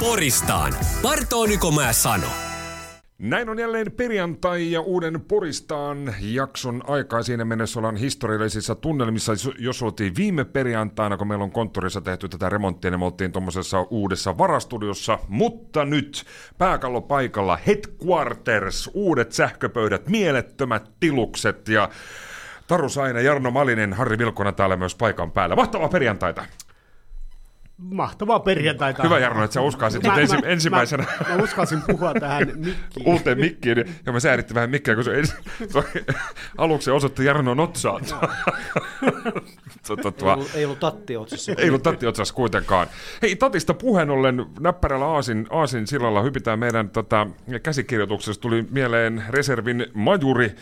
Poristaan. Partooniko mä sano? Näin on jälleen perjantai ja uuden Poristaan jakson aikaa. Siinä mennessä ollaan historiallisissa tunnelmissa. Jos oltiin viime perjantaina, kun meillä on konttorissa tehty tätä remonttia, niin me oltiin tuommoisessa uudessa varastudiossa. Mutta nyt pääkallo paikalla Headquarters, uudet sähköpöydät, mielettömät tilukset ja Taru Saine, Jarno Malinen, Harri Vilkona täällä myös paikan päällä. Mahtavaa perjantaita! Mahtavaa perjantaita. Hyvä Jarno, että sä uskalsit mä, ensi, mä, ensimmäisenä. Mä, mä uskalsin puhua tähän mikkiin. Uuteen mikkiin, ja mä säädittiin vähän mikkiä, kun se ensi, aluksi osoitti Jarnon otsaan. tuo, tuo, ei, ollut, ei ollut tatti otsassa. Ei ollut tatti otsassa kuitenkaan. Hei, tatista puheen ollen näppärällä Aasin, Aasin sillalla hypitään meidän tota, käsikirjoituksessa. Tuli mieleen reservin majuri, eh,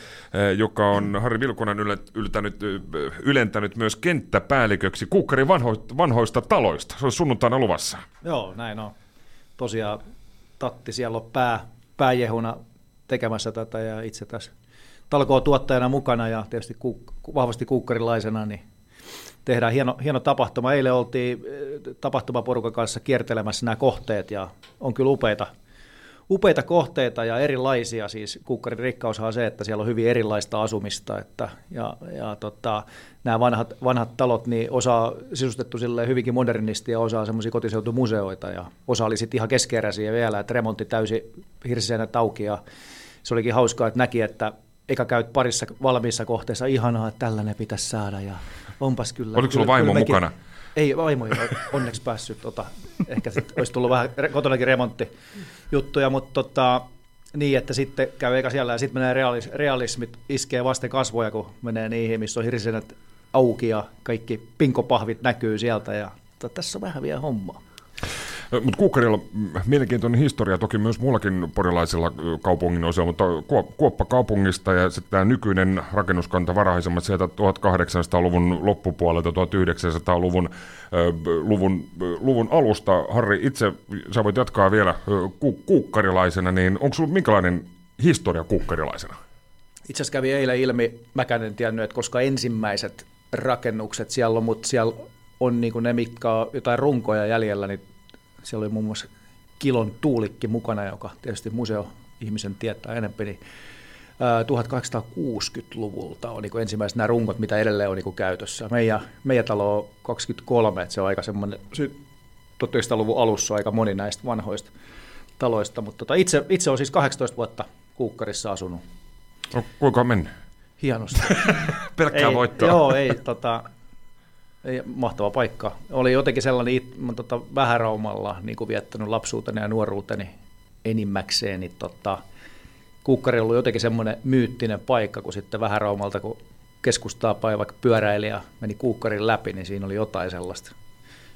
joka on Harri Vilkonen yltänyt, ylentänyt myös kenttäpäälliköksi Kuukkarin vanho, vanhoista taloista sunnuntaina luvassa. Joo, näin on. Tosiaan Tatti siellä on pää, pääjehuna tekemässä tätä ja itse tässä talkoon tuottajana mukana ja tietysti ku, vahvasti kuukkarilaisena, niin tehdään hieno, hieno tapahtuma. Eilen oltiin eh, tapahtumaporukan kanssa kiertelemässä nämä kohteet ja on kyllä upeita, upeita kohteita ja erilaisia. Siis Kukkarin rikkaushan on se, että siellä on hyvin erilaista asumista. Että, ja, ja tota, nämä vanhat, vanhat talot, niin osa sisustettu sille hyvinkin modernisti ja osa semmoisia kotiseutumuseoita ja osa oli sitten ihan keskeräisiä vielä, että remontti täysi hirsiseinät auki ja se olikin hauskaa, että näki, että eikä käyt parissa valmiissa kohteessa, ihanaa, että tällainen pitäisi saada ja onpas kyllä. Oliko sulla vaimo mekin, mukana? Ei, vaimo ei onneksi päässyt. Tota, ehkä sitten olisi tullut vähän kotonakin remonttijuttuja, mutta tota, niin, että sitten käy eikä siellä ja sitten menee realis, realismit, iskee vasten kasvoja, kun menee niihin, missä on hirsiset auki ja kaikki pinkopahvit näkyy sieltä ja tota, tässä on vähän vielä hommaa. Mutta Kuukkarilla mielenkiintoinen historia, toki myös muullakin porilaisilla kaupungin osilla, mutta Kuoppa kaupungista ja sitten tämä nykyinen rakennuskanta varhaisemmat sieltä 1800-luvun loppupuolelta 1900-luvun luvun, luvun alusta. Harri, itse sä voit jatkaa vielä ku, kuukkarilaisena, niin onko sinulla minkälainen historia kuukkarilaisena? Itse asiassa kävi eilen ilmi, mäkään en tiennyt, että koska ensimmäiset rakennukset siellä on, mutta siellä on niin ne, mitkä on jotain runkoja jäljellä, niin siellä oli muun muassa kilon tuulikki mukana, joka tietysti museo-ihmisen tietää enemmän, niin 1860-luvulta on niin ensimmäiset nämä rungot, mitä edelleen on niin käytössä. Meidän, meidän talo on 23, että se on aika semmoinen 1900-luvun alussa aika moni näistä vanhoista taloista, mutta tota, itse, itse olen siis 18 vuotta Kuukkarissa asunut. No, kuinka on mennyt? Hienosti. Pelkkää ei, voittoa. Joo, ei, tota, mahtava paikka. Oli jotenkin sellainen, mä tota, Vähäraumalla niin kuin viettänyt lapsuuteni ja nuoruuteni enimmäkseen, niin tota, Kukkari ollut jotenkin semmoinen myyttinen paikka, kun sitten Vähäraumalta, kun keskustaa päin vaikka pyöräili ja meni Kuukkarin läpi, niin siinä oli jotain sellaista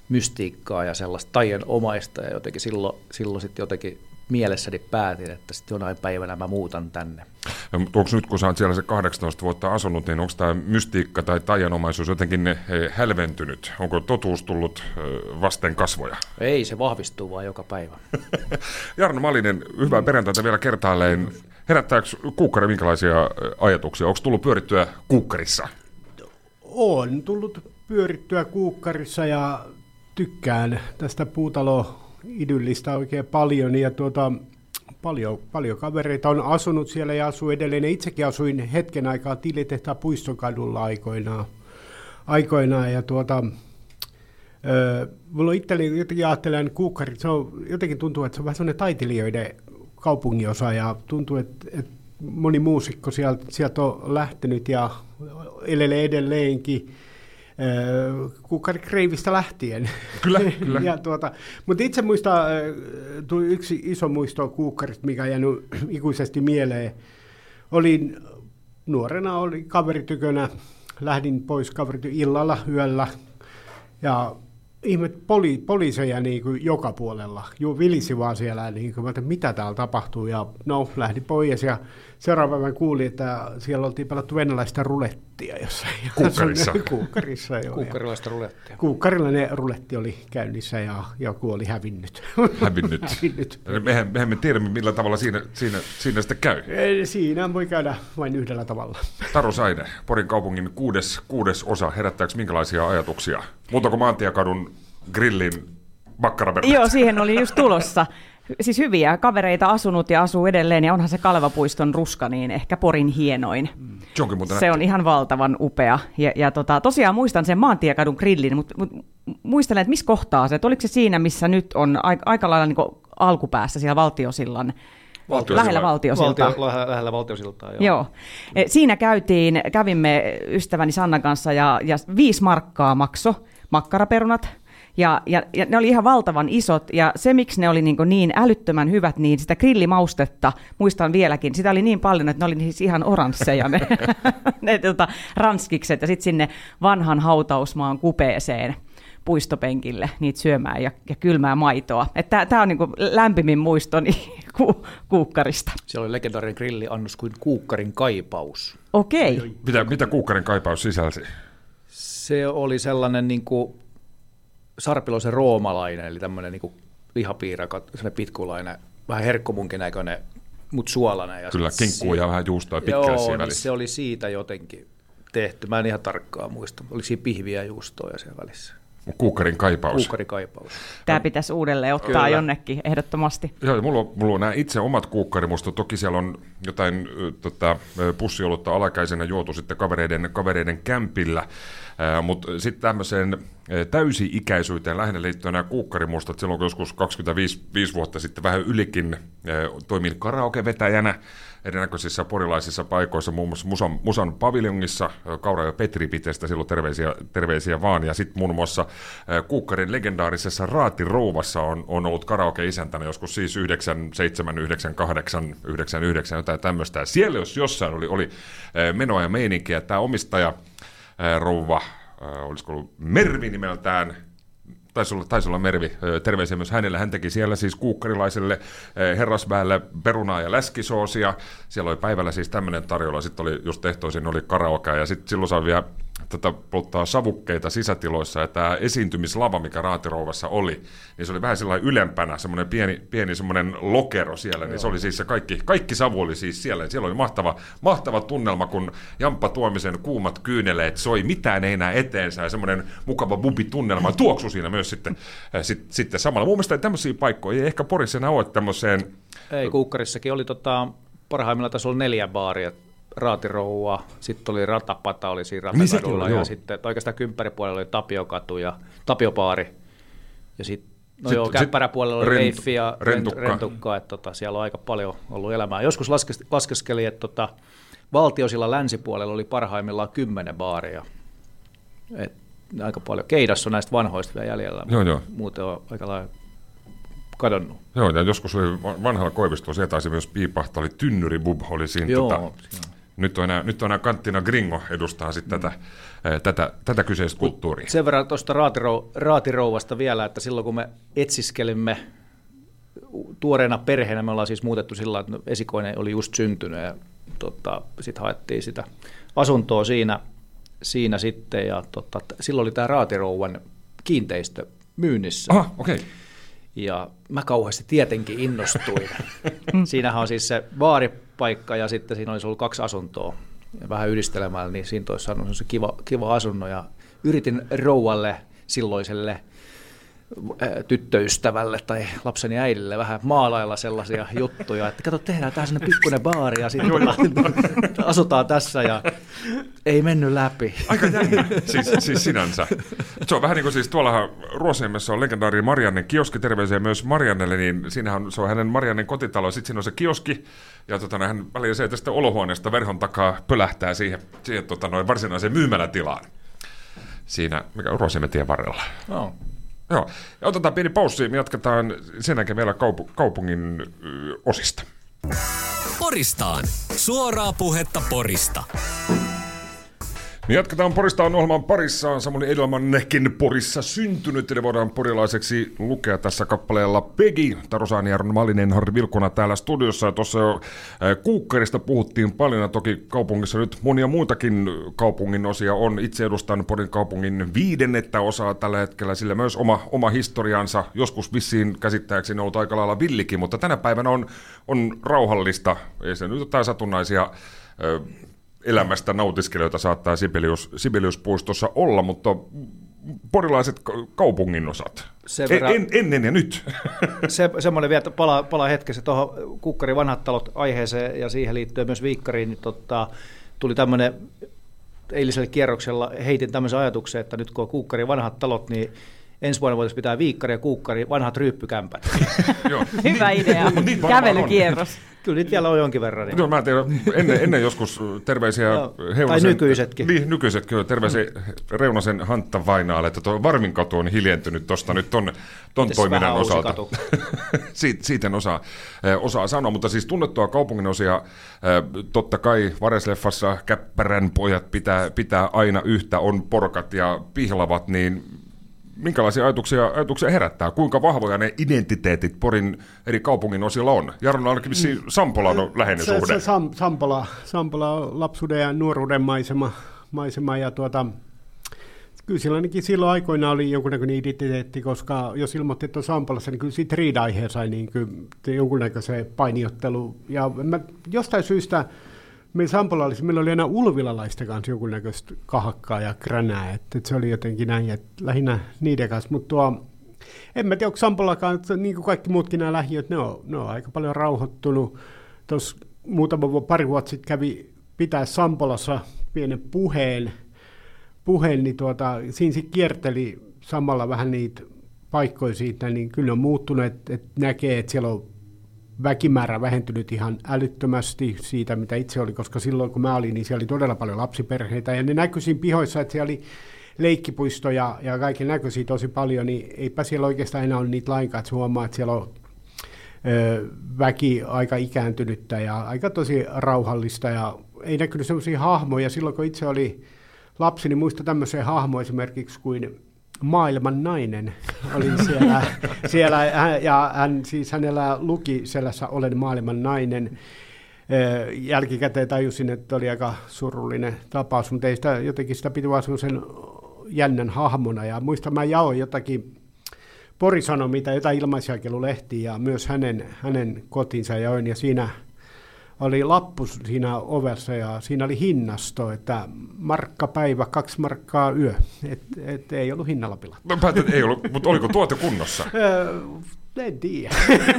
mystiikkaa ja sellaista taien omaista ja jotenkin silloin, silloin sitten jotenkin mielessäni päätin, että sitten jonain päivänä mä muutan tänne. Ja, mutta onko nyt, kun sä oot siellä se 18 vuotta asunut, niin onko tämä mystiikka tai taianomaisuus jotenkin ne, hälventynyt? Onko totuus tullut vasten kasvoja? Ei, se vahvistuu vaan joka päivä. Jarno Malinen, hyvää perjantaita vielä kertaalleen. Herättääkö kuukkari minkälaisia ajatuksia? Onko tullut pyörittyä kuukkarissa? On tullut pyörittyä kuukkarissa ja tykkään tästä puutalo idyllistä oikein paljon ja tuota, paljon, paljon kavereita on asunut siellä ja asuu edelleen. Itsekin asuin hetken aikaa Tilitehtaan puistokadulla aikoinaan. aikoinaan ja tuota, öö, mulla itselleni jotenkin ajattelen kuukkari, se on, jotenkin tuntuu, että se on vähän sellainen taiteilijoiden kaupunginosa ja tuntuu, että, että moni muusikko sieltä, sieltä on lähtenyt ja elelee edelleenkin. Kukkari Kreivistä lähtien. Kyllä, kyllä. ja tuota, mutta itse muista, tuli yksi iso muisto Kuukkarista, mikä on jäänyt ikuisesti mieleen. Olin nuorena, oli kaveritykönä, lähdin pois kaveritykönä illalla, yöllä, ja ihmet poli, poliiseja niin kuin joka puolella. Juu, vilisi vaan siellä, niin kuin, että mitä täällä tapahtuu. Ja no, lähdin pois ja seuraavan päivän kuulin, että siellä oltiin pelattu venäläistä rulettia jossain. Kuukkarissa. Kuukkarissa, joo. Kuukkarilaista rulettia. Kuukkarilainen ruletti oli käynnissä ja joku oli hävinnyt. Hävinnyt. hävinnyt. Mehän, mehän me tiedämme, millä tavalla siinä, siinä, siinä sitten käy. Siinä voi käydä vain yhdellä tavalla. Taru Saine, Porin kaupungin kuudes, kuudes osa. Herättääkö minkälaisia ajatuksia? Muuta kuin Maantiakadun grillin makkaraperunat. Joo, siihen oli just tulossa. Siis hyviä kavereita asunut ja asuu edelleen, ja onhan se Kalvapuiston ruska niin ehkä Porin hienoin. Se onkin muuten Se on ihan valtavan upea. Ja, ja tota, tosiaan muistan sen Maantiekadun grillin, mutta mut, muistelen, että missä kohtaa se, että oliko se siinä, missä nyt on aika, aika lailla niin alkupäässä siellä valtiosillan, Valtiosillan. lähellä valtiosiltaa. Valtio, lähellä, lähellä valtiosiltaa, joo. Joo. E, Siinä käytiin, kävimme ystäväni Sannan kanssa ja, ja viisi markkaa makso makkaraperunat. Ja, ja, ja ne oli ihan valtavan isot, ja se miksi ne oli niin, niin älyttömän hyvät, niin sitä grillimaustetta, muistan vieläkin, sitä oli niin paljon, että ne oli siis ihan oransseja ne, ne tota, ranskikset, ja sitten sinne vanhan hautausmaan kupeeseen puistopenkille niitä syömään ja, ja kylmää maitoa. Tämä on niin lämpimin muistoni ku, kuukkarista. Siellä oli legendaarinen grilliannos kuin kuukkarin kaipaus. Okei. Mitä, mitä kuukkarin kaipaus sisälsi? Se oli sellainen niin kuin sarpiloisen roomalainen, eli tämmöinen niin lihapiiraka, sellainen pitkulainen, vähän herkkomunkin näköinen, mutta suolainen. Ja Kyllä, kinkkuu ja vähän juustoa pitkälle Joo, siinä niin välissä. se oli siitä jotenkin tehty. Mä en ihan tarkkaan muista. Oliko siinä pihviä ja juustoa siellä välissä? Kuukkarin kaipaus. Kuukkari kaipaus. Tämä pitäisi uudelleen ottaa Kyllä. jonnekin ehdottomasti. Joo, ja mulla on, mulla on nämä itse omat kuukkarimustot. Toki siellä on jotain tota, pussiolutta alaikäisenä juotu sitten kavereiden, kavereiden kämpillä. Mutta sitten tämmöiseen täysi-ikäisyyteen lähinnä liittyen nämä kuukkarimustat. Silloin kun joskus 25 5 vuotta sitten vähän ylikin toimin karaokevetäjänä erinäköisissä porilaisissa paikoissa, muun muassa Musan, Musan paviljongissa, Kaura ja Petri Piteestä, silloin terveisiä, terveisiä vaan, ja sitten muun muassa Kuukkarin legendaarisessa Raatirouvassa on, on ollut karaoke-isäntänä joskus siis 97, 98, 99, jotain tämmöistä. Siellä jos jossain oli, oli menoa ja meininkiä, tämä omistaja rouva, olisiko ollut Mervi nimeltään, taisi olla, taisi olla Mervi, terveisiä myös hänelle. Hän teki siellä siis kuukkarilaiselle herrasväelle perunaa ja läskisoosia. Siellä oli päivällä siis tämmöinen tarjolla, sitten oli just ehtoisin oli karaoke ja sitten silloin saa vielä tätä polttaa savukkeita sisätiloissa, ja tämä esiintymislava, mikä Raatirouvassa oli, niin se oli vähän sellainen ylempänä, semmoinen pieni, pieni semmoinen lokero siellä, niin se oli siis se kaikki, kaikki savu oli siis siellä, ja siellä oli mahtava, mahtava tunnelma, kun Jamppa Tuomisen kuumat kyyneleet soi, mitään ei enää eteensä, ja semmoinen mukava bubi-tunnelma, tuoksu siinä myös sitten, äh, sit, sitten samalla. Mun mielestä tämmöisiä paikkoja ei ehkä Porissa enää ole tämmöiseen, Ei, Kuukkarissakin oli tota, parhaimmillaan tässä oli neljä baaria. Raatiroua, sitten oli Ratapata, oli siinä Niin Ratakadulla, oli, ja joo. sitten oikeastaan kympäripuolella oli Tapiokatu ja Tapiopaari. Ja sitten, no Sit- joo, käppäräpuolella oli rent- Leiffi ja rentukka. rentukka, että tota, siellä on aika paljon ollut elämää. Joskus laskes, laskeskeli, että tota, valtiosilla länsipuolella oli parhaimmillaan kymmenen baaria. Et, aika paljon. Keidas on näistä vanhoista vielä jäljellä, Joo, joo. muuten on aika lailla kadonnut. joo, ja joskus oli va- vanhalla koivistolla, sieltä taisi myös piipahtaa, oli Tynnyri Bub, oli siinä Joo, tota, joo. Nyt on enää, nyt on enää Kanttina Gringo edustaa sitten tätä, eh, tätä, tätä kyseistä kulttuuria. Sen verran tuosta raatirou, raatirouvasta vielä, että silloin kun me etsiskelimme tuoreena perheenä, me ollaan siis muutettu sillä että esikoinen oli just syntynyt ja tota, sitten haettiin sitä asuntoa siinä, siinä sitten ja tota, silloin oli tämä raatirouvan kiinteistö myynnissä. Aha, okei. Okay. Ja mä kauheasti tietenkin innostuin. Siinähän on siis se baaripaikka ja sitten siinä olisi ollut kaksi asuntoa. Ja vähän yhdistelemällä, niin siinä olisi saanut se kiva, kiva asunnon. Ja yritin rouvalle silloiselle ää, tyttöystävälle tai lapseni äidille vähän maalailla sellaisia juttuja, että kato, tehdään tää sellainen pikkuinen baari ja sitten asutaan tässä ja ei mennyt läpi. Aika jännä, siis, siis sinänsä. Se on vähän niin kuin siis tuollahan Ruosniemessä on legendaari Mariannen kioski, terveisiä myös Mariannelle, niin siinähän on, se on hänen Mariannen kotitalo, sitten siinä on se kioski, ja tota, hän välillä se tästä olohuoneesta verhon takaa pölähtää siihen, siihen tota, noin varsinaiseen myymälätilaan. Siinä, mikä on Ruosniemen tien varrella. No. Joo, ja otetaan pieni paussi, me jatketaan sen jälkeen vielä kaupu- kaupungin ö, osista. Poristaan. Suoraa puhetta Porista. Niin jatketaan Poristaan ohjelman parissa. Samuli Edelmannekin Porissa syntynyt, eli voidaan porilaiseksi lukea tässä kappaleella Pegi. Tarusaani Jaron Malinen, Harri Vilkuna täällä studiossa. Ja tuossa jo äh, Kuukkarista puhuttiin paljon, ja toki kaupungissa nyt monia muitakin kaupungin osia on. Itse edustan Porin kaupungin viidennettä osaa tällä hetkellä, sillä myös oma, oma historiansa. Joskus vissiin käsittääkseni ollut aika lailla villikin, mutta tänä päivänä on, on rauhallista. Ei se nyt jotain satunnaisia ö, elämästä nautiskelijoita saattaa Sibelius, Sibeliuspuistossa olla, mutta porilaiset ka- kaupungin osat? Sen verran- en, ennen ja nyt. Se, semmoinen vielä, että palaa, palaa hetkessä tuohon Kukkari vanhat talot aiheeseen ja siihen liittyen myös Viikkariin, niin tota, tuli tämmöinen eilisellä kierroksella heitin tämmöisen ajatuksen, että nyt kun on Kukkari vanhat talot, niin ensi vuonna voitaisiin pitää Viikkari ja Kukkari vanhat ryyppykämpät. Joo. Hyvä idea. Niin, niin Kävelykierros. Kyllä niitä vielä on jonkin verran. Niin. Joo, mä en tiedä, ennen, ennen joskus terveisiä Joo, tai Heunasen... nykyisetkin. Niin, nykyisetkin. joo, Terveisiä Reunasen Hantta Vainaalle, että tuo Varminkatu on hiljentynyt tuosta nyt ton, ton toiminnan osalta. katu? siitä, en osaa, eh, osaa sanoa, mutta siis tunnettua kaupunginosia, eh, totta kai Varesleffassa Käppärän pojat pitää, pitää aina yhtä, on porkat ja pihlavat, niin minkälaisia ajatuksia, ajatuksia herättää? Kuinka vahvoja ne identiteetit Porin eri kaupungin osilla on? Jarno ainakin vissiin Sampola on läheinen se, suhde. se Sam, Sampola, Sampola on lapsuuden ja nuoruuden maisema, maisema ja tuota, kyllä sillä ainakin silloin aikoina oli jonkunnäköinen identiteetti, koska jos ilmoitti, että on Sampolassa, niin kyllä siitä riida-aihe sai niin kyllä jonkunnäköisen painiottelu. Ja mä, jostain syystä meillä Sampola oli, meillä oli aina ulvilalaisten kanssa jonkunnäköistä kahakkaa ja kränää, että, että se oli jotenkin näin, että lähinnä niiden kanssa, mutta tuo, en mä tiedä, onko Sampolakaan, niin kuin kaikki muutkin nämä lähiöt, ne on, ne on aika paljon rauhoittunut. Tuossa muutama pari vuotta sitten kävi pitää Sampolassa pienen puheen, puheen niin tuota, siinä sitten kierteli samalla vähän niitä paikkoja siitä, niin kyllä on muuttunut, että, että näkee, että siellä on väkimäärä vähentynyt ihan älyttömästi siitä, mitä itse oli, koska silloin kun mä olin, niin siellä oli todella paljon lapsiperheitä, ja ne näkyi siinä pihoissa, että siellä oli leikkipuistoja ja kaiken näköisiä tosi paljon, niin eipä siellä oikeastaan enää ole niitä lainkaan, että huomaa, että siellä on väki aika ikääntynyttä ja aika tosi rauhallista, ja ei näkynyt sellaisia hahmoja. Silloin kun itse oli lapsi, niin muista tämmöisen hahmo esimerkiksi kuin maailman nainen oli siellä, siellä ja hän, siis hänellä luki selässä Olen maailman nainen. Jälkikäteen tajusin, että oli aika surullinen tapaus, mutta ei sitä, jotenkin sitä piti vaan semmoisen jännän hahmona. Ja muistan, mä jaoin jotakin tai jotain ilmaisjakelulehtiä ja myös hänen, hänen kotinsa jaoin, ja siinä oli lappu siinä ovessa ja siinä oli hinnasto, että markka päivä, kaksi markkaa yö. Et, et ei ollut hinnalla pilattu. Päätin, että ei ollut, mutta oliko tuote kunnossa? En tiedä.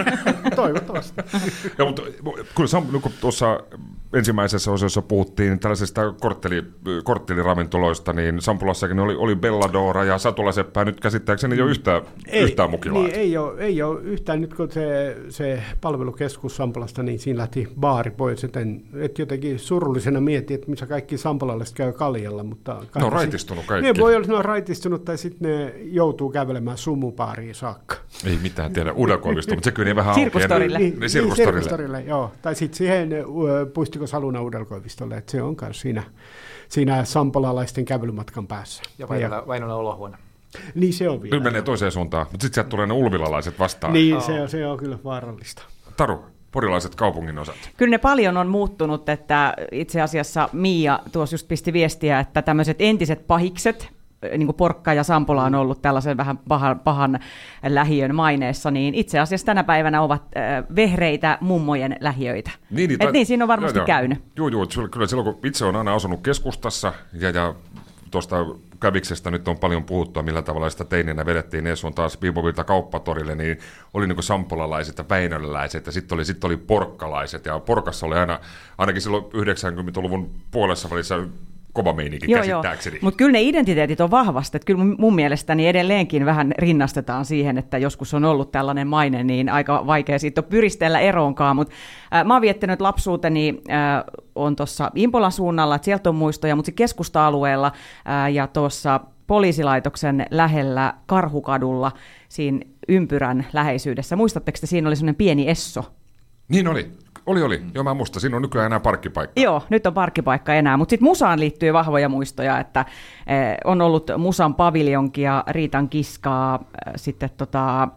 Toivottavasti. Ja, mutta kyllä Sam, niin kun tuossa ensimmäisessä osiossa puhuttiin tällaisista kortteli, kortteliravintoloista, niin Sampulassakin oli, oli Belladora ja Satulaseppää nyt käsittääkseni jo yhtään, yhtään mukilaa. Niin, ei, ole, ei ole yhtään. Nyt kun se, se palvelukeskus Sampolasta, niin siinä lähti baari pois. Joten, et jotenkin surullisena mietin, että missä kaikki sampolalaiset käy kaljalla. Mutta ne on raitistunut kaikki. Ne voi olla, että ne on raitistunut tai sitten ne joutuu kävelemään sumupaariin saakka. Ei mitään tiedä Udakoivisto, mutta se kyllä niin vähän Sirkustorille. auki. Niin, Niin, sirkustorille. niin, joo. Tai sitten siihen ö, Haluna Uudelkoivistolle, että se on myös siinä, siinä sampolalaisten kävelymatkan päässä. Ja Vainola, Vainola olohuone. Niin se on vielä. Nyt menee toiseen suuntaan, mutta sitten sieltä tulee ne ulvilalaiset vastaan. Niin, se on, se on kyllä vaarallista. Taru, porilaiset kaupungin osat. Kyllä ne paljon on muuttunut, että itse asiassa Mia tuossa just pisti viestiä, että tämmöiset entiset pahikset, niin kuin Porkka ja Sampola on ollut tällaisen vähän pahan, pahan lähiön maineessa, niin itse asiassa tänä päivänä ovat äh, vehreitä mummojen lähiöitä. Niin, Et niin siinä on varmasti joo, joo. käynyt. Joo, joo, kyllä- kyllä silloin kun itse on aina asunut keskustassa ja, ja tuosta käviksestä nyt on paljon puhuttua, millä tavalla sitä teininä vedettiin on taas Bibovilta kauppatorille, niin oli niin sampolalaiset ja väinöläiset ja sitten oli, sit oli porkkalaiset ja porkassa oli aina, ainakin silloin 90-luvun puolessa välissä kova meininki Joo, joo. käsittääkseni. Mutta kyllä ne identiteetit on vahvasti. Että kyllä mun- mielestäni edelleenkin vähän rinnastetaan siihen, että joskus on ollut tällainen maine, niin aika vaikea siitä on pyristellä eroonkaan. Mutta äh, mä oon viettänyt lapsuuteni, äh, on tuossa Impolan suunnalla, että sieltä on muistoja, mutta keskusta-alueella äh, ja tuossa poliisilaitoksen lähellä Karhukadulla, siinä ympyrän läheisyydessä. Muistatteko, että siinä oli semmoinen pieni Esso? Niin oli, oli, oli. Joo, mä muistan, siinä on nykyään enää parkkipaikka. Joo, nyt on parkkipaikka enää, mutta sitten Musaan liittyy vahvoja muistoja, että eh, on ollut Musan paviljonkia, Riitan kiskaa, eh, sitten tota,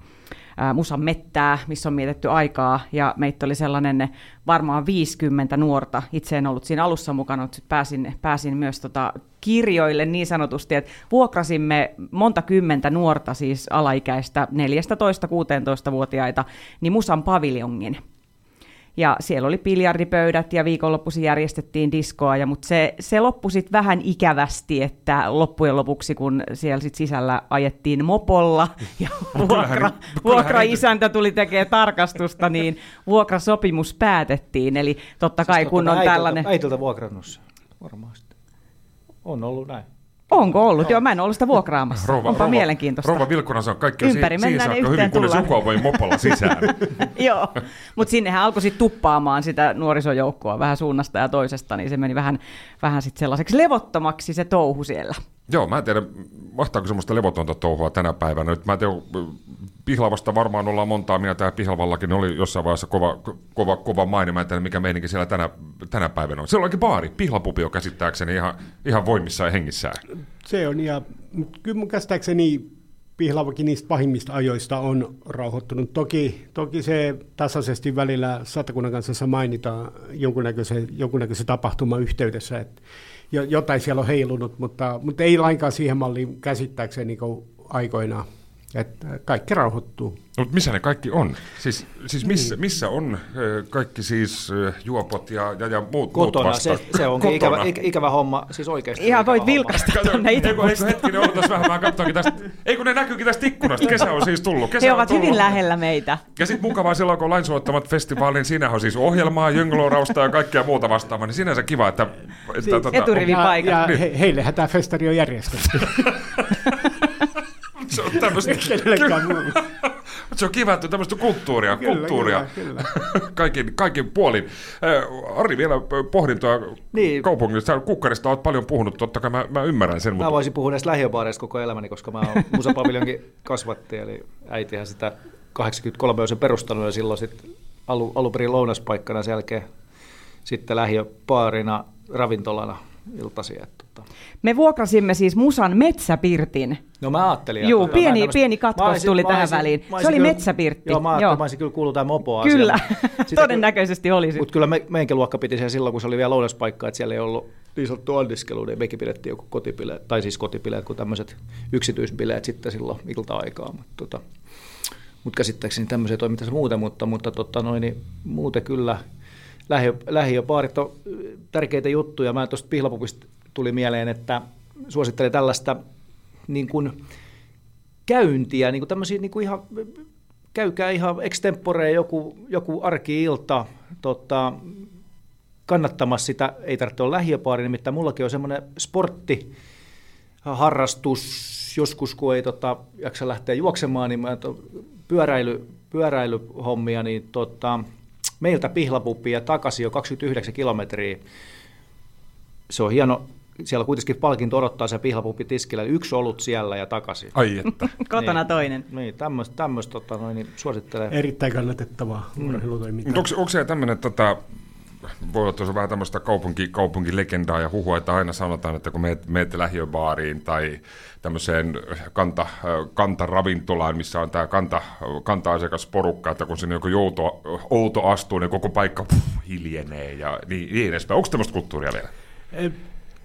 eh, Musan mettää, missä on mietitty aikaa, ja meitä oli sellainen varmaan 50 nuorta. Itse en ollut siinä alussa mukana, mutta pääsin, pääsin myös tota kirjoille niin sanotusti, että vuokrasimme monta kymmentä nuorta, siis alaikäistä 14-16-vuotiaita, niin Musan paviljongin. Ja siellä oli biljardipöydät ja viikonloppuisin järjestettiin diskoa, ja, mutta se, se loppui sitten vähän ikävästi, että loppujen lopuksi kun siellä sit sisällä ajettiin mopolla ja vuokra, vuokraisäntä tuli tekemään tarkastusta, niin vuokrasopimus päätettiin, eli totta kai siis kun on äitiltä, tällainen... Äitiltä vuokrannossa, varmaan On ollut näin. Onko ollut? Joo, mä en ollut sitä vuokraamassa. Rouva, Onpa rouva, mielenkiintoista. Rouva Vilkkunen on kaikkea Ympäri si- mennään saakka hyvin, kunnes joku voi mopolla sisään. Joo, mutta sinnehän alkoi sitten tuppaamaan sitä nuorisojoukkoa vähän suunnasta ja toisesta, niin se meni vähän, vähän sitten sellaiseksi levottomaksi se touhu siellä. Joo, mä en tiedä, mahtaako semmoista levotonta touhua tänä päivänä. Nyt mä en tiedä, Pihlavasta varmaan ollaan montaa mieltä, ja Pihlavallakin oli jossain vaiheessa kova, kova, kova maine. Mä en tiedä, mikä meininki siellä tänä, tänä päivänä on. Siellä onkin baari, Pihlapupi on käsittääkseni ihan, ihan voimissaan ja hengissään. Se on, ja kyllä mun käsittääkseni Pihlavakin niistä pahimmista ajoista on rauhoittunut. Toki, toki se tasaisesti välillä satakunnan kanssa mainitaan jonkunnäköisen, jonkunnäköisen tapahtuman yhteydessä, että jotain siellä on heilunut, mutta, mutta ei lainkaan siihen malliin käsittääkseni niin aikoinaan. Että kaikki rauhoittuu. Mutta missä ne kaikki on? Siis, siis missä, niin. missä on kaikki siis juopot ja, ja, ja muut, Kotona, muut se, se onkin ikävä, ikävä homma, siis oikeasti. Ihan voit vilkasta tuonne itse. Eikö, eikö hetkinen, odotas vähän, mä katsoinkin tästä. Eikö ne näkyykin tästä ikkunasta? Kesä on siis tullut. Kesä He ovat tullut. hyvin lähellä meitä. Ja sitten mukavaa silloin, kun lain suottamat festivaalin, niin siinä on siis ohjelmaa, jönglorausta ja kaikkea muuta vastaavaa, niin sinänsä kiva, että... että siis, tota, eturivipaikat. Ja, ja niin. he, heillehän tämä festari on järjestetty. se on tämmöistä... se on kiva, että tämmöistä kulttuuria, kyllä, kulttuuria kyllä, kyllä. kaikin, kaikin puolin. Äh, Ari, vielä pohdintoa niin. kaupungista. Kukkarista olet paljon puhunut, totta kai mä, mä ymmärrän sen. Mä mutta... voisin puhua näistä lähiöbaareista koko elämäni, koska mä oon musapaviljonkin kasvatti, eli äitihän sitä 83 on perustanut ja silloin sitten alu, alun perin lounaspaikkana sen jälkeen sitten lähiöpaarina ravintolana iltasi. Että, tota. Me vuokrasimme siis Musan metsäpirtin. No mä ajattelin. Joo, pieni, tämmöstä... pieni katkos olisin, tuli tähän olisin, väliin. Se oli kyllä, metsäpirtti. Joo, mä ajattelin, joo. mä olisin kyllä kuullut tämän mopoa. Kyllä, todennäköisesti kyllä, olisi. Mutta kyllä me, meidänkin luokka piti siellä silloin, kun se oli vielä lounaspaikka, että siellä ei ollut niin sanottu andiskelu, niin mekin pidettiin joku kotipileet, tai siis kotipileet, kuin tämmöiset yksityisbileet sitten silloin ilta-aikaa. Mutta tota, mut käsittääkseni tämmöisiä toimintaa muuten, mutta, mutta tota noin, niin muuten kyllä – lähiö, lähiöbaarit on tärkeitä juttuja. Mä tuosta pihlapupista tuli mieleen, että suosittelen tällaista niin kuin käyntiä, niin kuin tämmöisiä niin kuin ihan, käykää ihan extempore joku, joku arki-ilta tota, kannattamassa sitä, ei tarvitse olla lähiöpaari, nimittäin mullakin on semmoinen sportti, harrastus, joskus kun ei tota, jaksa lähteä juoksemaan, niin mä pyöräily, pyöräilyhommia, niin tota, meiltä Pihlapuppi ja takaisin jo 29 kilometriä. Se on hieno, siellä kuitenkin palkinto odottaa se pihlapuppi tiskillä, yksi olut siellä ja takaisin. Ai että. Kotona niin, toinen. Niin, tämmöistä, tota, noin, niin suosittelen. Erittäin kannatettavaa mm. urheilutoimintaa. Onko, onko se tämmöinen, tota, voi olla tuossa vähän tämmöistä kaupunki, kaupunkilegendaa ja huhua, että aina sanotaan, että kun meet, meet lähiöbaariin tai tämmöiseen kanta, kantaravintolaan, missä on tämä kanta, kanta-asiakasporukka, että kun sinne joku jouto, outo astuu, niin koko paikka puh, hiljenee ja niin, niin edespäin. Onko tämmöistä kulttuuria vielä?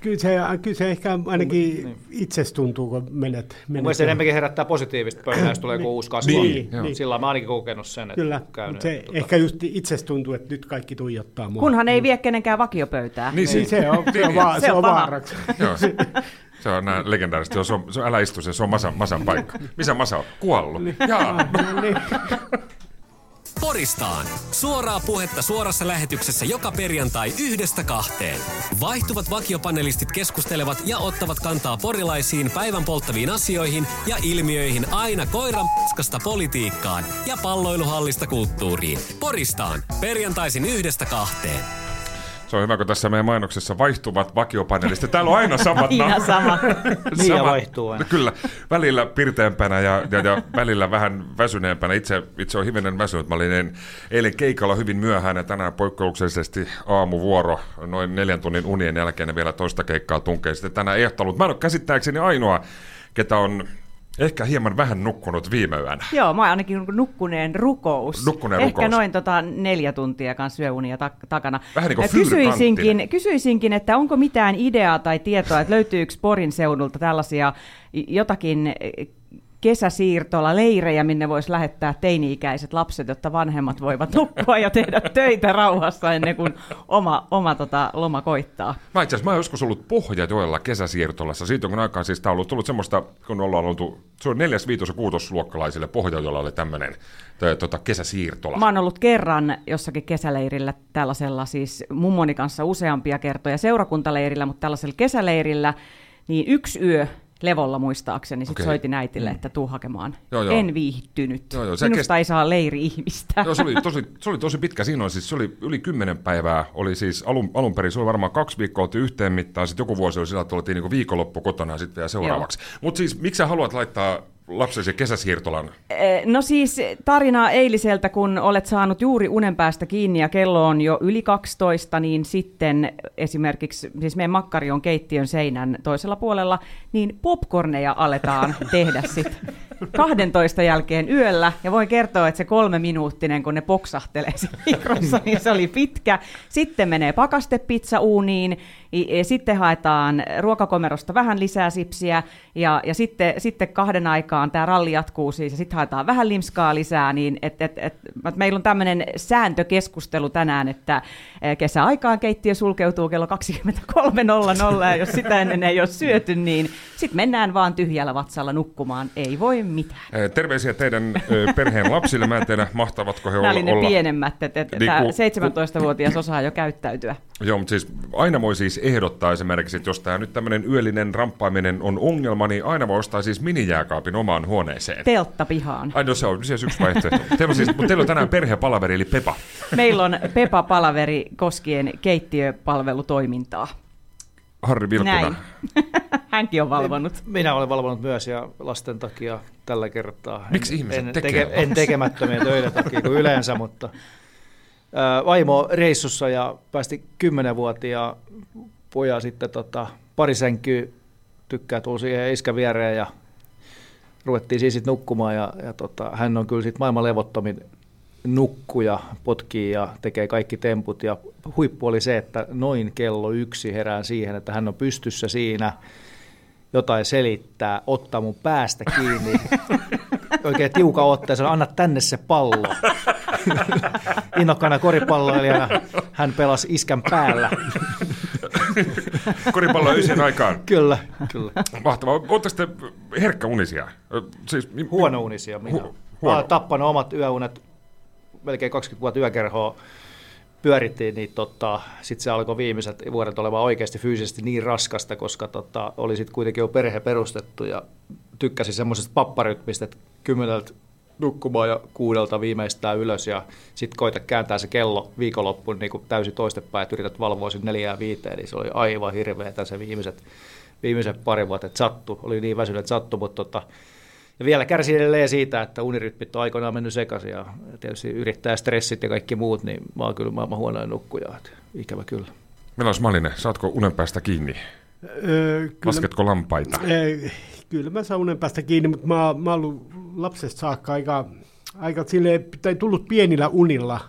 Kyllä se, kyllä se ehkä ainakin niin. itsestä tuntuu, kun menet. menet Mielestäni enemmänkin herättää positiivista pöydää, jos tulee joku uusi kasvu. Niin, niin. Sillä mä ainakin kokenut sen, että Kyllä, käynyt, se tuota... ehkä just itsestä tuntuu, että nyt kaikki tuijottaa mua. Kunhan ei vie kenenkään vakiopöytää. Niin, niin. Se on, se on, va- se, on vaaraksi. Joo, se, se on näin legendaarisesti, se on, se on, älä istu se, se on Masan, Masan paikka. Missä Masa on? Kuollut. Niin. Jaa. niin. Poristaan. Suoraa puhetta suorassa lähetyksessä joka perjantai yhdestä kahteen. Vaihtuvat vakiopanelistit keskustelevat ja ottavat kantaa porilaisiin päivän polttaviin asioihin ja ilmiöihin aina koiran paskasta politiikkaan ja palloiluhallista kulttuuriin. Poristaan. Perjantaisin yhdestä kahteen. Se on hyvä, kun tässä meidän mainoksessa vaihtuvat vakiopanelistit. Täällä on aina samat. Ihan sama. niin ja vaihtuu aina. Kyllä, välillä pirteämpänä ja, ja, ja välillä vähän väsyneempänä. Itse, itse on hivenen väsynyt. Mä olin eilen keikalla hyvin myöhään ja tänään poikkeuksellisesti aamuvuoro noin neljän tunnin unien jälkeen ja vielä toista keikkaa tunkee sitten tänään ehtolut. Mä en ole käsittääkseni ainoa, ketä on Ehkä hieman vähän nukkunut viime yönä. Joo, mä ainakin nukkuneen rukous. Nukkuneen Ehkä rukous. noin tota neljä tuntia kanssa syöunia tak- takana. Vähän niin kuin kysyisinkin, kysyisinkin, että onko mitään ideaa tai tietoa, että löytyykö Porin seudulta tällaisia jotakin kesäsiirtola, leirejä, minne voisi lähettää teini-ikäiset lapset, jotta vanhemmat voivat nukkua ja tehdä töitä rauhassa ennen kuin oma, oma tota, loma koittaa. Mä itse asiassa mä joskus ollut Pohjajoella kesäsiirtolassa. Siitä on kun aikaan siis tää on ollut tullut semmoista, kun ollaan oltu, se on neljäs, viitos ja kuutosluokkalaisille Pohjajoella oli tämmöinen tota, kesäsiirtola. Mä oon ollut kerran jossakin kesäleirillä tällaisella, siis mummoni kanssa useampia kertoja seurakuntaleirillä, mutta tällaisella kesäleirillä, niin yksi yö levolla muistaakseni, sitten Okei. soitin äitille, että tuu hakemaan. Joo, joo. En viihtynyt. Joo, joo, Minusta kest- ei saa leiri-ihmistä. Joo, se oli, tosi, se oli tosi pitkä. Siinä oli, siis, se oli yli kymmenen päivää. Oli siis alun, alun perin, se oli varmaan kaksi viikkoa oltiin yhteen mittaan. Sitten joku vuosi oli sillä, että oltiin niin viikonloppu kotona ja sitten vielä seuraavaksi. Mutta siis, miksi sä haluat laittaa lapsesi kesäsiirtolan? Eh, No siis tarina eiliseltä, kun olet saanut juuri unen päästä kiinni ja kello on jo yli 12, niin sitten esimerkiksi, siis meidän makkari on keittiön seinän toisella puolella, niin popcorneja aletaan tehdä sitten 12 jälkeen yöllä. Ja voin kertoa, että se kolme minuuttinen, kun ne poksahtelee siinä mikrossa, niin se oli pitkä. Sitten menee pakastepizza uuniin, ja sitten haetaan ruokakomerosta vähän lisää sipsiä, ja, ja sitten, sitten kahden aikaan tämä ralli jatkuu siis, ja sitten haetaan vähän limskaa lisää, niin et, et, et, et meillä on tämmöinen sääntökeskustelu tänään, että eh, kesäaikaan keittiö sulkeutuu kello 23.00, ja jos sitä ennen ei ole syöty, niin sitten mennään vaan tyhjällä vatsalla nukkumaan, ei voi mitään. Eh, Terveisiä teidän eh, perheen lapsille. Mä en tiedä, mahtavatko he Nämä olla... ne olla... pienemmät, että et, Niin kun- 17-vuotias osaa jo käyttäytyä. Joo, mutta siis aina voi siis ehdottaa esimerkiksi, että jos tämä nyt tämmöinen yöllinen ramppaaminen on ongelma, niin aina voi ostaa siis minijääkaapin omaan huoneeseen. Teltta pihaan. Ai no se on siis yksi vaihtoehto. Teillä on, siis, mutta teillä on tänään perhepalaveri, eli Pepa. Meillä on Pepa Palaveri koskien keittiöpalvelutoimintaa. Harri Vilkuna. Näin. Hänkin on valvonut. Minä olen valvonut myös ja lasten takia tällä kertaa. Miksi en, ihmiset en, tekee en lapsia? tekemättömiä töitä takia kuin yleensä, mutta ää, vaimo reissussa ja päästi kymmenenvuotia poja sitten tota, pari sänkyä tykkää tulla siihen iskä viereen ja ruvettiin siis sit nukkumaan ja, ja tota, hän on kyllä sit maailman levottomin nukkuja, potkii ja tekee kaikki temput ja huippu oli se, että noin kello yksi herään siihen, että hän on pystyssä siinä, jotain selittää, ottaa mun päästä kiinni, oikein tiuka ottaa ja sanoo, anna tänne se pallo. Innokkana koripalloilijana hän pelasi iskän päällä. Koripallo öisien aikaan. Kyllä, kyllä. Mahtavaa. Oletteko te herkkäunisia? Siis, mi- Huonounisia minä. Hu- Hu- huono. Oon tappanut omat yöunet, melkein 20 vuotta yökerhoa pyörittiin, niin tota, sitten se alkoi viimeiset vuodet olemaan oikeasti fyysisesti niin raskasta, koska tota, oli sitten kuitenkin jo perhe perustettu ja tykkäsin semmoisesta papparytmistä, että kymmeneltä nukkumaan ja kuudelta viimeistään ylös ja sitten koita kääntää se kello viikonloppuun niin täysin toistepäin, että yrität valvoa sinne neljään viiteen, niin se oli aivan hirveetä se viimeiset, viimeiset pari vuotta, että sattu, oli niin väsynyt, että sattu, mutta tota, ja vielä kärsi edelleen siitä, että unirytmit on aikoinaan mennyt sekaisin ja tietysti yrittää stressit ja kaikki muut, niin mä oon kyllä maailman huonoin nukkuja, että ikävä kyllä. Melas Malinen, saatko unen päästä kiinni? Öö, kyllä, Lasketko lampaita? Ei, kyllä mä saan unen päästä kiinni, mutta mä, mä oon ollut lapsesta saakka aika, aika sille, tai tullut pienillä unilla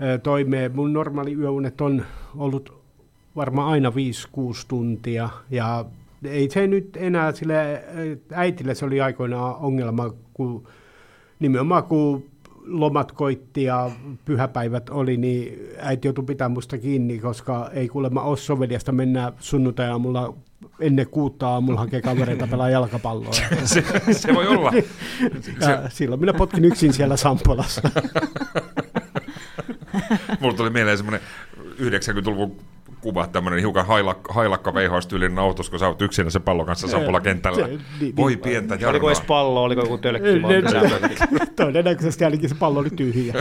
ö, toimeen. Mun normaali yöunet on ollut varmaan aina 5-6 tuntia, ja ei se nyt enää sille äitille se oli aikoinaan ongelma, kun nimenomaan kun lomat koitti ja pyhäpäivät oli, niin äiti joutui pitämään musta kiinni, koska ei kuulemma ole soveliasta mennä sunnuntai mulla ennen kuutta aamulla hakee kavereita pelaa jalkapalloa. Se, se voi olla. Ja silloin minä potkin yksin siellä Sampolassa. Mulla tuli mieleen semmoinen 90-luvun kuva, tämmöinen hiukan hailakka, hailakka veihaustyylinen autos, kun sä oot yksinä se pallon kanssa Sampola kentällä. Se- niin- Voi niin- pientä Oliko jarnaa. edes pallo, oliko joku tölkki? Todennäköisesti ainakin se pallo oli tyhjä.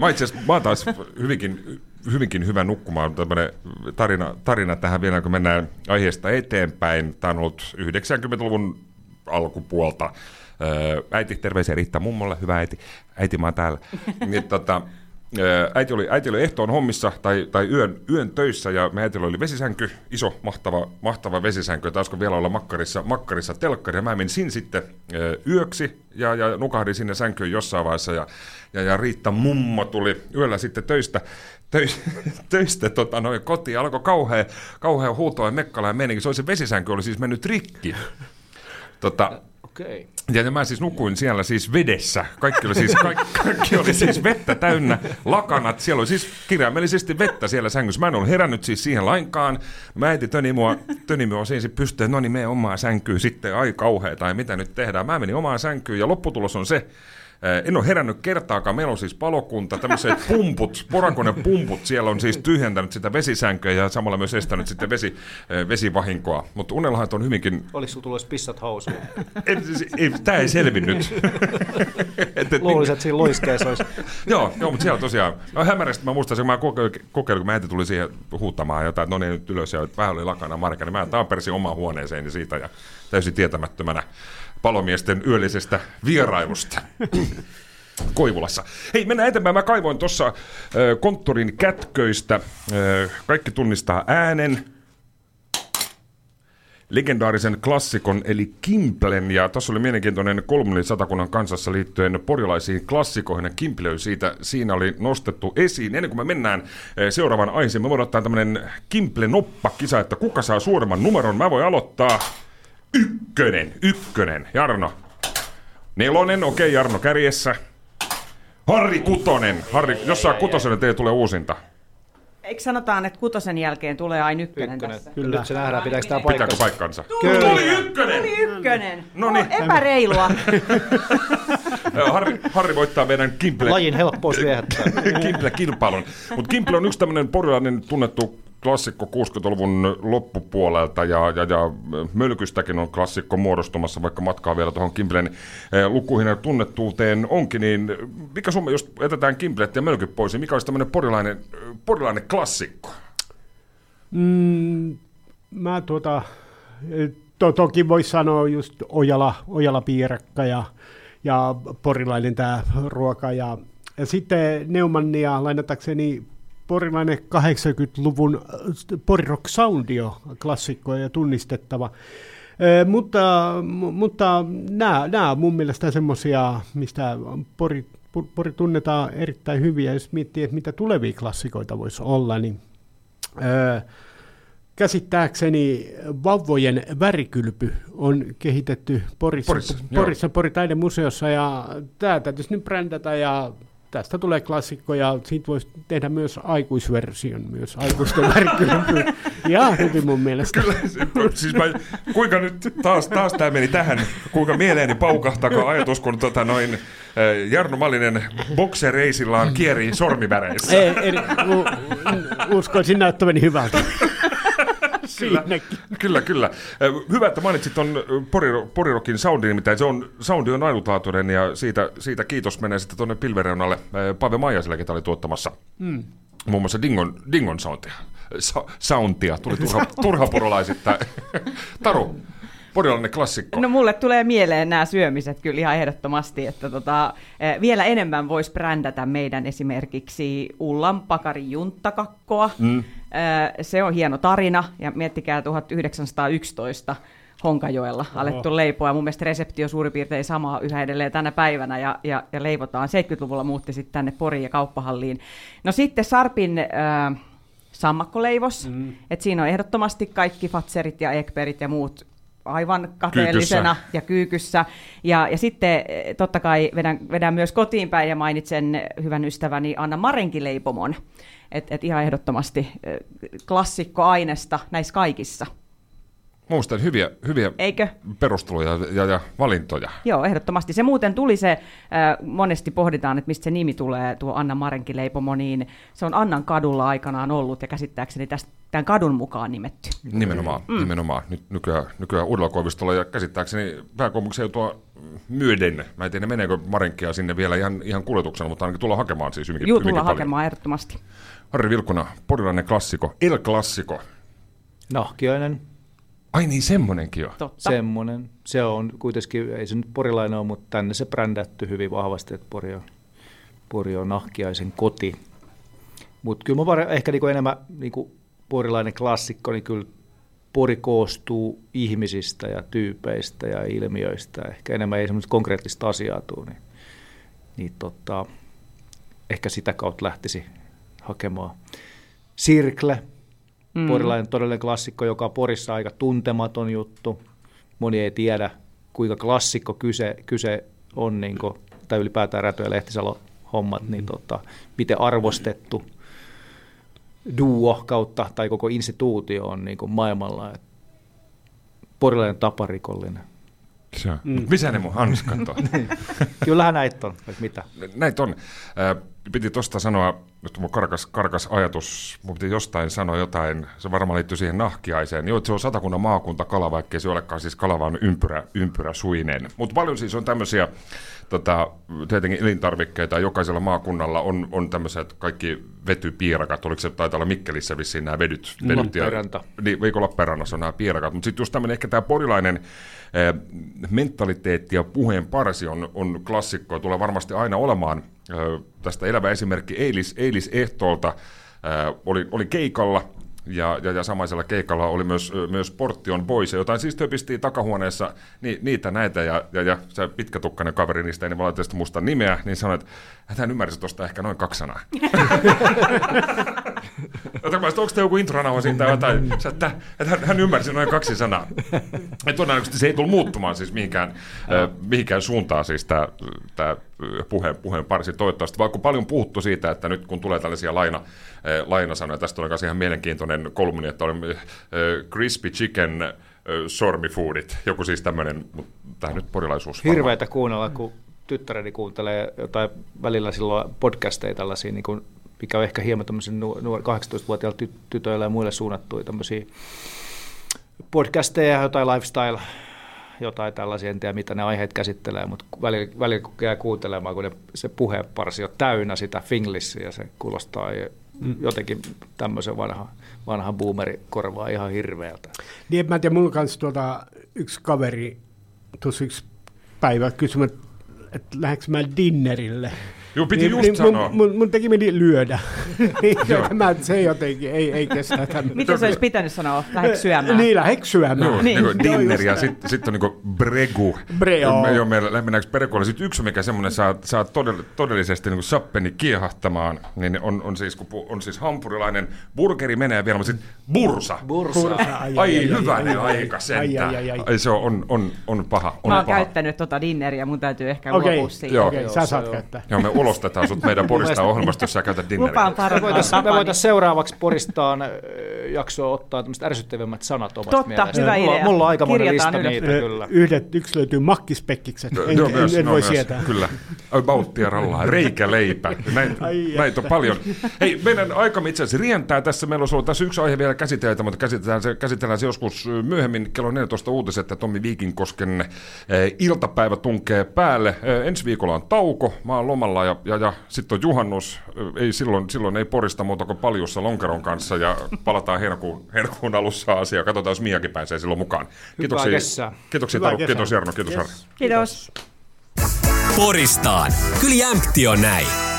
Mä itse asiassa, mä oon taas hyvinkin, hyvinkin hyvä nukkumaan. Tämmöinen tarina, tarina tähän vielä, kun mennään aiheesta eteenpäin. Tämä on ollut 90-luvun alkupuolta. Öö, Äiti, terveisiä Riitta mummolle, hyvä äiti. Äiti, mä oon täällä. Niin, tota, äiti, oli, äiti oli ehtoon hommissa tai, tai yön, yön töissä ja me äitillä oli vesisänky, iso, mahtava, mahtava vesisänky. Ja taisiko vielä olla makkarissa, makkarissa telkkari. Ja mä menin sinne sitten yöksi ja, ja nukahdin sinne sänkyyn jossain vaiheessa. Ja, ja, ja Riitta mummo tuli yöllä sitten töistä, töistä, töistä tota, noin kotiin. Alkoi kauhea, kauhea huutoa ja mekkala ja meininki. Se oli se vesisänky oli siis mennyt rikki. Tota, Okei. Ja, ja mä siis nukuin siellä siis vedessä. Kaikki oli siis, kaikki, kaikki oli siis vettä täynnä, lakanat. Siellä oli siis kirjaimellisesti vettä siellä sängyssä. Mä en ollut herännyt siis siihen lainkaan. Mä äiti töni mua, töni mua siinä pystyyn, no niin, mene omaan sänkyyn sitten. Ai kauhea, tai mitä nyt tehdään. Mä menin omaan sänkyyn ja lopputulos on se, en ole herännyt kertaakaan. Meillä on siis palokunta, tämmöiset pumput, pumput. Siellä on siis tyhjentänyt sitä vesisänköä ja samalla myös estänyt sitten vesi, vesivahinkoa. Mutta unellahat on hyvinkin... Oliko sinulla tullut pissat housuun? ei, tämä ei selvinnyt. Luulisin, että siinä loiskeessa olisi. joo, joo, mutta siellä tosiaan, no hämärästi mä muistan, kun mä kokeilin, kun mä äiti tuli siihen huuttamaan jotain, että no niin nyt ylös ja vähän oli lakana markka, niin mä taapersin omaan huoneeseen siitä ja täysin tietämättömänä palomiesten yöllisestä vierailusta. Koivulassa. Hei, mennään eteenpäin. Mä kaivoin tuossa konttorin kätköistä. Kaikki tunnistaa äänen. Legendaarisen klassikon, eli Kimplen, ja tässä oli mielenkiintoinen kolmonin satakunnan kansassa liittyen porilaisiin klassikoihin, ja Kimple siitä, siinä oli nostettu esiin. Ennen kuin me mennään seuraavan aiheeseen, me voidaan ottaa tämmöinen Kimple-noppa-kisa, että kuka saa suuremman numeron. Mä voin aloittaa Ykkönen, ykkönen. Jarno. Nelonen, okei, okay, Jarno kärjessä. Harri Kutonen. Harri, jos saa kutoselle, teille tulee uusinta. Eikö sanotaan, että kutosen jälkeen tulee aina ykkönen, ykkönen. tässä? Kyllä. Nyt se nähdään, pitääkö tämä paikkansa. Pitääkö paikkansa? Kyllä. Tuli ykkönen! Tuli ykkönen. No niin. Epäreilua. Harri, Harri voittaa meidän Kimple. Lajin helppous viehättää. Kimple-kilpailun. Mutta Kimple on yksi tämmöinen porilainen tunnettu klassikko 60-luvun loppupuolelta ja, ja, ja Mölkystäkin on klassikko muodostumassa, vaikka matkaa vielä tuohon Kimplen eh, lukuihin ja tunnettuuteen onkin, niin mikä sun, jos jätetään Kimplet ja Mölky pois, niin mikä olisi tämmöinen porilainen, porilainen klassikko? Mm, mä tuota, to, toki voisi sanoa just Ojala, Ojala piirakka ja, ja porilainen tämä ruoka ja, ja sitten Neumannia lainatakseni porilainen 80-luvun äh, porirock soundi on klassikko ja tunnistettava. E, mutta, mutta nämä, nämä on mun mielestä semmoisia, mistä pori, pori tunnetaan erittäin hyvin, ja jos miettii, että mitä tulevia klassikoita voisi olla, niin e, käsittääkseni vauvojen värikylpy on kehitetty Porissa, Porissa, Porissa Poritaidemuseossa, ja tämä täytyisi nyt brändätä ja tästä tulee klassikko ja siitä voisi tehdä myös aikuisversion, myös aikuisten värkkylpy. Ja hyvin mun mielestä. Kyllä, siis mä, kuinka nyt taas, taas tämä meni tähän, kuinka mieleeni paukahtako ajatus, kun tota noin, eh, Jarno Malinen boksereisillaan kierii sormiväreissä. Ei, ei, uskoisin näyttäväni hyvältä kyllä, kyllä, kyllä. Hyvä, että mainitsit tuon Porirokin soundin, nimittäin se on, soundi on ainutlaatuinen ja siitä, siitä kiitos menee sitten tuonne pilvereunalle Pave Maijaselle, ketä oli tuottamassa mm. muun muassa Dingon, Dingon soundia. Sa- soundia, tuli turha, turhapurolaisittain. Taru, Porilainen klassikko. No mulle tulee mieleen nämä syömiset kyllä ihan ehdottomasti, että tota, vielä enemmän voisi brändätä meidän esimerkiksi Ullan Pakarin junttakakkoa. Mm. Se on hieno tarina ja miettikää 1911 Honkajoella alettu leipoa. Ja mun mielestä resepti on suurin piirtein sama yhä edelleen tänä päivänä ja, ja, ja leivotaan. 70-luvulla muutti sitten tänne Poriin ja kauppahalliin. No sitten Sarpin äh, sammakkoleivos, mm. että siinä on ehdottomasti kaikki fatserit ja ekperit ja muut aivan kateellisena kyykyssä. ja kyykyssä. Ja, ja sitten eh, totta kai vedän, vedän myös kotiin päin ja mainitsen hyvän ystäväni Anna Marenkileipomon. Että et ihan ehdottomasti eh, klassikkoainesta näissä kaikissa. Minusta hyviä, hyviä Eikö? perusteluja ja, ja valintoja. Joo, ehdottomasti. Se muuten tuli se, äh, monesti pohditaan, että mistä se nimi tulee, tuo Anna Marenkileipomo, niin se on Annan kadulla aikanaan ollut ja käsittääkseni tästä, tämän kadun mukaan nimetty. Nimenomaan, mm. nimenomaan. Nyt nykyään, nykyään Uudella ja käsittääkseni pääkaupunkiseutua myöden. Mä en tiedä, meneekö Marenkia sinne vielä ihan, ihan kuljetuksena, mutta ainakin tulla hakemaan siis hyvinkin, Joo, hyvinkin tulla hakemaan ehdottomasti. Harri Vilkuna, porilainen klassiko, El Klassiko. Nahkiainen, Ai niin, semmonenkin on. Totta. Semmonen. Se on kuitenkin, ei se nyt porilainen ole, mutta tänne se brändätty hyvin vahvasti, että Pori on, Pori on nahkiaisen koti. Mutta kyllä mä var, ehkä niinku enemmän niinku porilainen klassikko, niin kyllä Pori koostuu ihmisistä ja tyypeistä ja ilmiöistä. Ehkä enemmän ei semmoista konkreettista asiaa tule, niin, niin tota, ehkä sitä kautta lähtisi hakemaan. Sirkle, Mm. Porilainen todellinen klassikko, joka on Porissa aika tuntematon juttu. Moni ei tiedä, kuinka klassikko kyse, kyse on, niin kuin, tai ylipäätään Rätö ja Lehtisalo hommat, niin tota, miten arvostettu duo kautta tai koko instituutio on niin kuin maailmalla. Et porilainen taparikollinen. Se on. Mm. Missä ne mun hanskat on? Kyllähän näitä on, mitä. Näitä on. Äh, piti tuosta sanoa, nyt mun karkas, karkas ajatus, mun piti jostain sanoa jotain, se varmaan liittyy siihen nahkiaiseen. Joo, se on satakunnan maakunta Kala, vaikka se olekaan siis Kalavan ympyrä, ympyrä suinen. Mutta paljon siis on tämmöisiä tota, tietenkin elintarvikkeita, jokaisella maakunnalla on, on tämmöiset kaikki vetypiirakat, oliko se taitaa olla Mikkelissä vissiin nämä vedyt. vedyt ja, niin, Lappeenrannassa on nämä piirakat, mutta sitten just tämmöinen ehkä tämä porilainen eh, mentaliteetti ja puheen parsi on, on klassikko ja tulee varmasti aina olemaan tästä elävä esimerkki Eilis, Eilis Ehtoolta, eh, oli, oli keikalla, ja, ja, ja samaisella keikalla oli myös, myös Portion Boys, jotain siis töpistiin takahuoneessa ni, niitä näitä, ja, ja, ja se pitkätukkainen kaveri, niistä ei valitettavasti muista nimeä, niin sanoi, että hän ymmärsi tuosta ehkä noin kaksi sanaa. Mä onko tämä joku intronauha siitä tai jotain? Että, että hän, hän ymmärsi noin kaksi sanaa. Et todennäköisesti se ei tullut muuttumaan siis mihinkään, äh, mihinkään suuntaan siis tämä, tämä puheen, puheen parsi toivottavasti, vaikka paljon puhuttu siitä, että nyt kun tulee tällaisia laina, äh, lainasanoja, tästä tulee myös ihan mielenkiintoinen kolumni, että oli äh, crispy chicken äh, sormifoodit, joku siis tämmöinen, mutta tämä nyt porilaisuus. Hirveätä kuunnella, kun tyttäreni kuuntelee jotain välillä silloin podcasteja tällaisia niin kuin mikä on ehkä hieman tämmöisen nuor- 18-vuotiailla ty- tytöillä ja muille suunnattuja tämmöisiä podcasteja, jotain lifestyle, jotain tällaisia, en tiedä mitä ne aiheet käsittelee, mutta välillä, välillä jää kuuntelemaan, kun ne, se puheparsi on täynnä sitä finglissiä ja se kuulostaa mm. jotenkin tämmöisen vanha, vanha boomeri korvaa ihan hirveältä. Niin, mä en tiedä, mulla kanssa tuota, yksi kaveri tuossa yksi päivä kysyi, että lähdekö mä dinnerille. Joo, piti niin, just niin, sanoa. Mun, mun, mun teki mieli lyödä. Tämä, se jotenkin ei, ei kestä tämän. Miten se olisi pitänyt sanoa? Lähdekö syömään? Niin, lähdekö syömään. Joo, niin. niin dinner ja sitten sit on niin bregu. Breo. Me, joo, me mennäänkö bregulle. Sitten yksi, mikä semmoinen saa, saa todell, todellisesti niin sappeni kiehahtamaan, niin on, on, siis, kun on siis hampurilainen, burgeri menee vielä, mutta sitten bursa. Bursa. bursa. Ai, ai, ai, hyvänen aika sentään. Ai, ai, ai, ai. Se on, on, on, on paha. On Mä oon paha. käyttänyt tota dinneriä, mun täytyy ehkä okay. luopua siitä. Joo, okay, sä saat käyttää. Joo, me ulostetaan sut meidän Porista ohjelmasta, jos sä käytät dinneriä. Lupaan Me voitaisiin voitais seuraavaksi Poristaan jaksoa ottaa tämmöiset ärsyttävimmät sanat omasta Totta, mielestä. hyvä mulla, idea. mulla on aikamoinen lista ylös. niitä kyllä. Yhdet, yksi löytyy makkispekkikset. En, Joo, en, myös, en no, voi myös, sietää. Kyllä. Bauttia rallaa, reikäleipä. Näitä, näitä on paljon. Hei, meidän aikamme itse asiassa rientää tässä. Meillä olisi ollut tässä yksi aihe vielä käsiteltä, mutta käsitellään se, käsitellään se joskus myöhemmin. Kello 14 uutiset, että Tommi Viikinkosken eh, iltapäivä tunkee päälle. Eh, ensi viikolla on tauko, mä oon lomalla ja, ja, ja sitten on juhannus. Ei silloin, silloin ei porista muuta kuin paljussa lonkeron kanssa ja palataan heinäkuun, heinäkuun alussa asiaa. Katsotaan, jos Miakin pääsee silloin mukaan. Kiitoksia, kesää. kiitoksia Hyvää Taru, kiitos Jarno, kiitos Yes. Harri. Kiitos. Poristaan. Kyllä jämpti on näin.